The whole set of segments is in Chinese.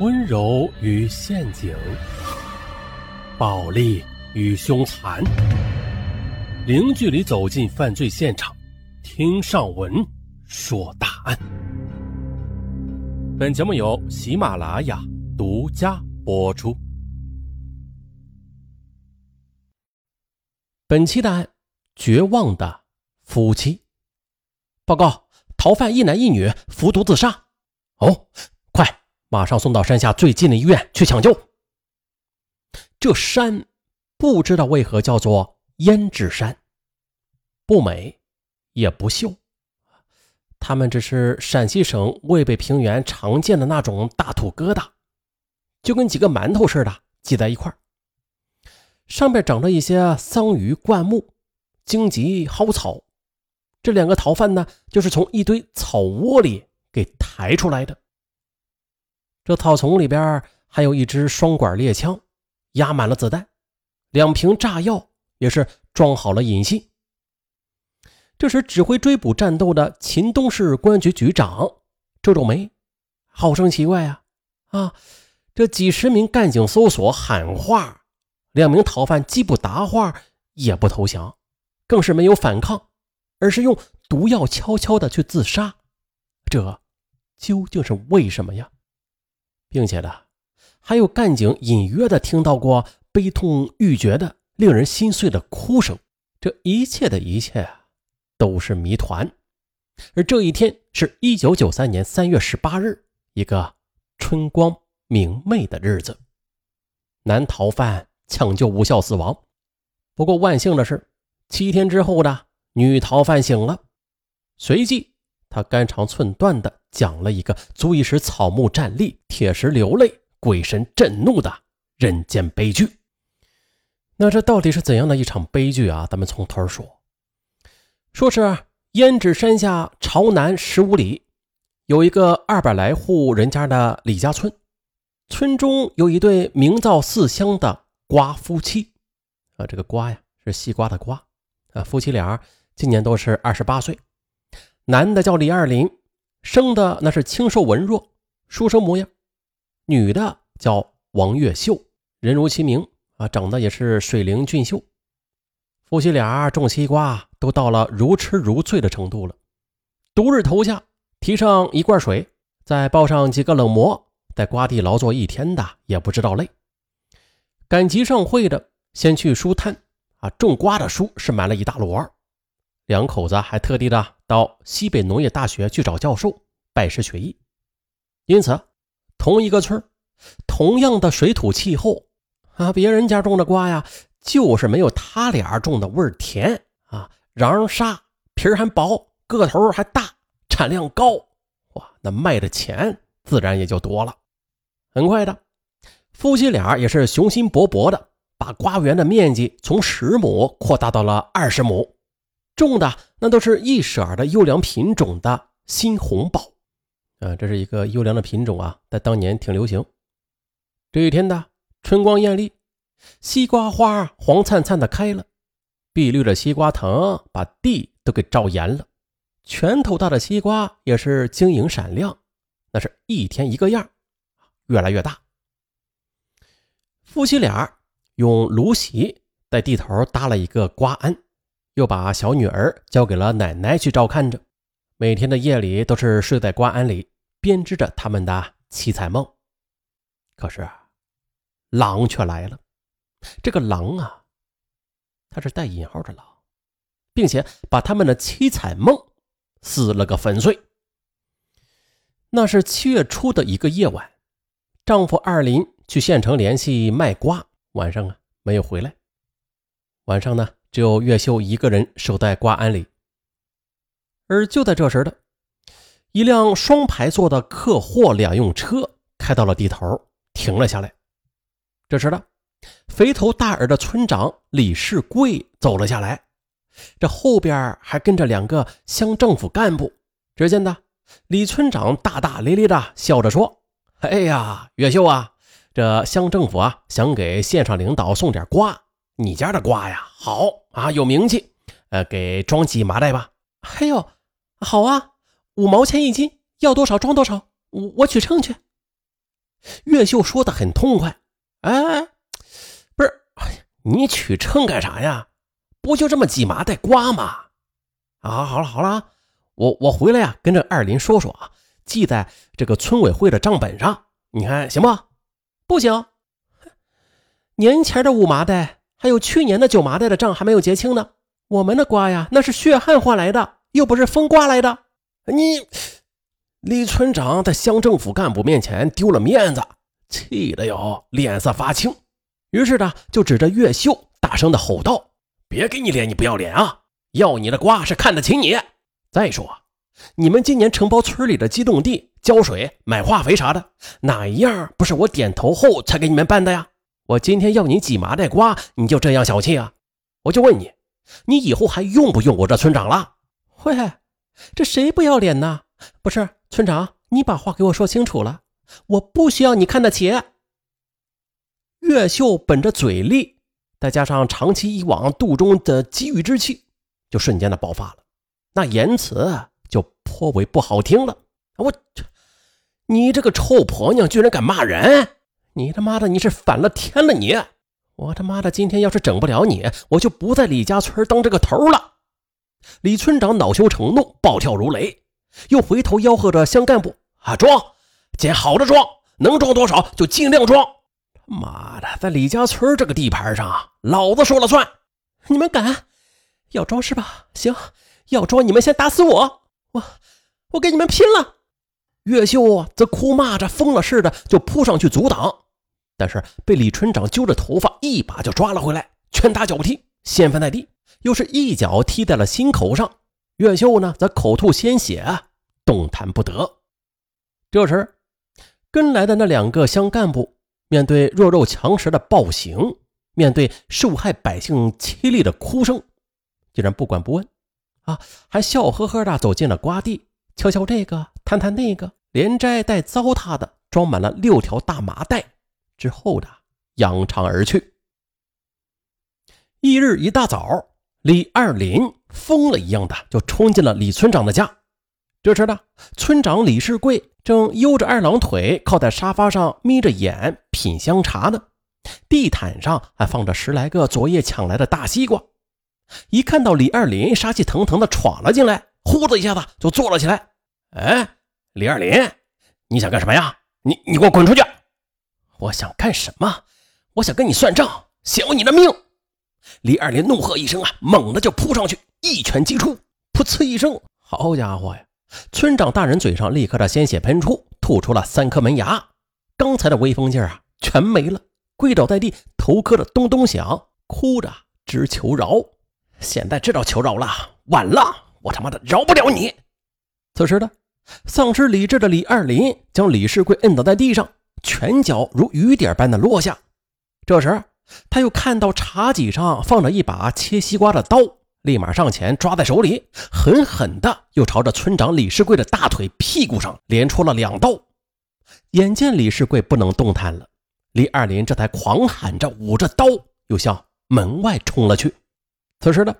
温柔与陷阱，暴力与凶残，零距离走进犯罪现场，听上文说大案。本节目由喜马拉雅独家播出。本期的案：绝望的夫妻。报告：逃犯一男一女服毒自杀。哦，马上送到山下最近的医院去抢救。这山不知道为何叫做胭脂山，不美也不秀，它们只是陕西省渭北平原常见的那种大土疙瘩，就跟几个馒头似的挤在一块上面长着一些桑榆灌木、荆棘蒿草。这两个逃犯呢，就是从一堆草窝里给抬出来的。这草丛里边还有一支双管猎枪，压满了子弹，两瓶炸药也是装好了引信。这时，指挥追捕战斗的秦东市公安局局长皱皱眉，好生奇怪呀！啊，这几十名干警搜索喊话。两名逃犯既不答话，也不投降，更是没有反抗，而是用毒药悄悄的去自杀。这究竟是为什么呀？并且呢，还有干警隐约的听到过悲痛欲绝的、令人心碎的哭声。这一切的一切啊，都是谜团。而这一天是一九九三年三月十八日，一个春光明媚的日子。男逃犯。抢救无效死亡，不过万幸的是，七天之后的女逃犯醒了。随即，他肝肠寸断的讲了一个足以使草木站立、铁石流泪、鬼神震怒的人间悲剧。那这到底是怎样的一场悲剧啊？咱们从头说。说是胭脂山下朝南十五里，有一个二百来户人家的李家村，村中有一对名噪四乡的。瓜夫妻，啊，这个瓜呀是西瓜的瓜，啊，夫妻俩今年都是二十八岁，男的叫李二林，生的那是清瘦文弱，书生模样；女的叫王月秀，人如其名，啊，长得也是水灵俊秀。夫妻俩种西瓜都到了如痴如醉的程度了，独日头下提上一罐水，再抱上几个冷馍，在瓜地劳作一天的也不知道累。赶集上会的，先去书摊啊，种瓜的书是买了一大摞。两口子还特地的到西北农业大学去找教授拜师学艺。因此，同一个村同样的水土气候啊，别人家种的瓜呀，就是没有他俩种的味儿甜啊，瓤沙，皮儿还薄，个头还大，产量高，哇，那卖的钱自然也就多了。很快的。夫妻俩也是雄心勃勃的，把瓜园的面积从十亩扩大到了二十亩，种的那都是一色的优良品种的新红宝，啊，这是一个优良的品种啊，在当年挺流行。这一天的春光艳丽，西瓜花黄灿灿的开了，碧绿的西瓜藤把地都给照严了，拳头大的西瓜也是晶莹闪亮，那是一天一个样，越来越大。夫妻俩用芦席在地头搭了一个瓜庵，又把小女儿交给了奶奶去照看着。每天的夜里都是睡在瓜庵里，编织着他们的七彩梦。可是，狼却来了。这个狼啊，它是带引号的狼，并且把他们的七彩梦撕了个粉碎。那是七月初的一个夜晚，丈夫二林。去县城联系卖瓜，晚上啊没有回来。晚上呢，只有岳秀一个人守在瓜庵里。而就在这时的，一辆双排座的客货两用车开到了地头，停了下来。这时的，肥头大耳的村长李世贵走了下来，这后边还跟着两个乡政府干部。只见的李村长大大咧咧的笑着说：“哎呀，岳秀啊！”这乡政府啊，想给县上领导送点瓜，你家的瓜呀，好啊，有名气，呃，给装几麻袋吧。哎呦，好啊，五毛钱一斤，要多少装多少，我我取秤去。岳秀说的很痛快。哎，不是，你取秤干啥呀？不就这么几麻袋瓜吗？啊，好了好了，我我回来呀，跟这二林说说啊，记在这个村委会的账本上，你看行不？不行，年前的五麻袋，还有去年的九麻袋的账还没有结清呢。我们的瓜呀，那是血汗换来的，又不是风刮来的。你李村长在乡政府干部面前丢了面子。气得哟，脸色发青，于是呢，就指着岳秀大声的吼道：“别给你脸，你不要脸啊！要你的瓜是看得起你。再说，你们今年承包村里的机动地、浇水、买化肥啥的，哪一样不是我点头后才给你们办的呀？我今天要你几麻袋瓜，你就这样小气啊？我就问你，你以后还用不用我这村长了？喂，这谁不要脸呢？不是村长，你把话给我说清楚了。”我不需要你看得起。岳秀本着嘴利，再加上长期以往肚中的积郁之气，就瞬间的爆发了，那言辞就颇为不好听了。我，你这个臭婆娘居然敢骂人！你他妈的你是反了天了你！我他妈的今天要是整不了你，我就不在李家村当这个头了。李村长恼羞成怒，暴跳如雷，又回头吆喝着乡干部啊装。捡好的装，能装多少就尽量装。他妈的，在李家村这个地盘上，老子说了算。你们敢？要装是吧？行，要装你们先打死我，我我跟你们拼了！岳秀啊则哭骂着，疯了似的就扑上去阻挡，但是被李村长揪着头发，一把就抓了回来，拳打脚踢，掀翻在地，又是一脚踢在了心口上。岳秀呢，则口吐鲜血，动弹不得。这时。跟来的那两个乡干部，面对弱肉强食的暴行，面对受害百姓凄厉的哭声，竟然不管不问，啊，还笑呵呵的走进了瓜地，敲敲这个，弹弹那个，连摘带糟蹋的装满了六条大麻袋，之后的扬长而去。翌日一大早，李二林疯了一样的就冲进了李村长的家。这时呢，村长李世贵正悠着二郎腿靠在沙发上，眯着眼品香茶呢。地毯上还放着十来个昨夜抢来的大西瓜。一看到李二林杀气腾腾的闯了进来，呼的一下子就坐了起来。哎，李二林，你想干什么呀？你你给我滚出去！我想干什么？我想跟你算账，想要你的命！李二林怒喝一声啊，猛地就扑上去，一拳击出，噗呲一声，好家伙呀！村长大人嘴上立刻的鲜血喷出，吐出了三颗门牙，刚才的威风劲儿啊，全没了，跪倒在地，头磕的咚咚响，哭着直求饶。现在知道求饶了，晚了，我他妈的饶不了你！此时的丧失理智的李二林将李世贵摁倒在地上，拳脚如雨点般的落下。这时，他又看到茶几上放着一把切西瓜的刀。立马上前抓在手里，狠狠的又朝着村长李世贵的大腿、屁股上连戳了两刀。眼见李世贵不能动弹了，李二林这才狂喊着，捂着刀又向门外冲了去。此时呢，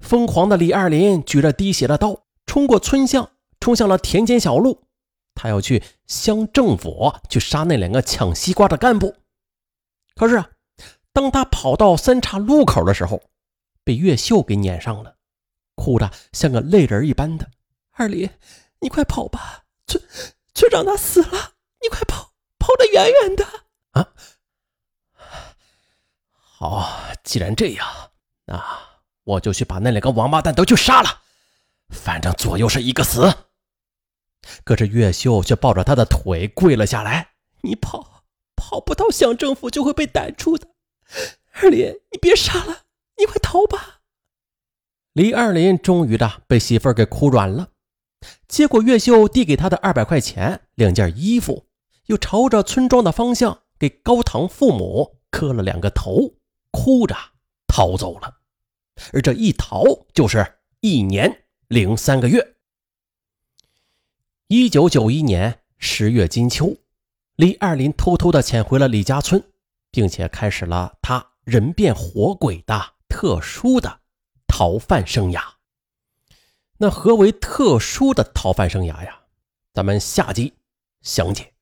疯狂的李二林举着滴血的刀，冲过村巷，冲向了田间小路。他要去乡政府去杀那两个抢西瓜的干部。可是啊，当他跑到三岔路口的时候，被越秀给撵上了，哭的像个泪人一般的。二林，你快跑吧，村村长他死了，你快跑，跑得远远的啊！好，既然这样，那我就去把那两个王八蛋都去杀了，反正左右是一个死。可是岳秀却抱着他的腿跪了下来：“你跑，跑不到乡政府就会被逮住的。二林，你别杀了。”你快逃吧！李二林终于的被媳妇儿给哭软了，接过岳秀递给他的二百块钱、两件衣服，又朝着村庄的方向给高堂父母磕了两个头，哭着逃走了。而这一逃就是一年零三个月。一九九一年十月金秋，李二林偷偷的潜回了李家村，并且开始了他人变活鬼的。特殊的逃犯生涯，那何为特殊的逃犯生涯呀？咱们下集详解。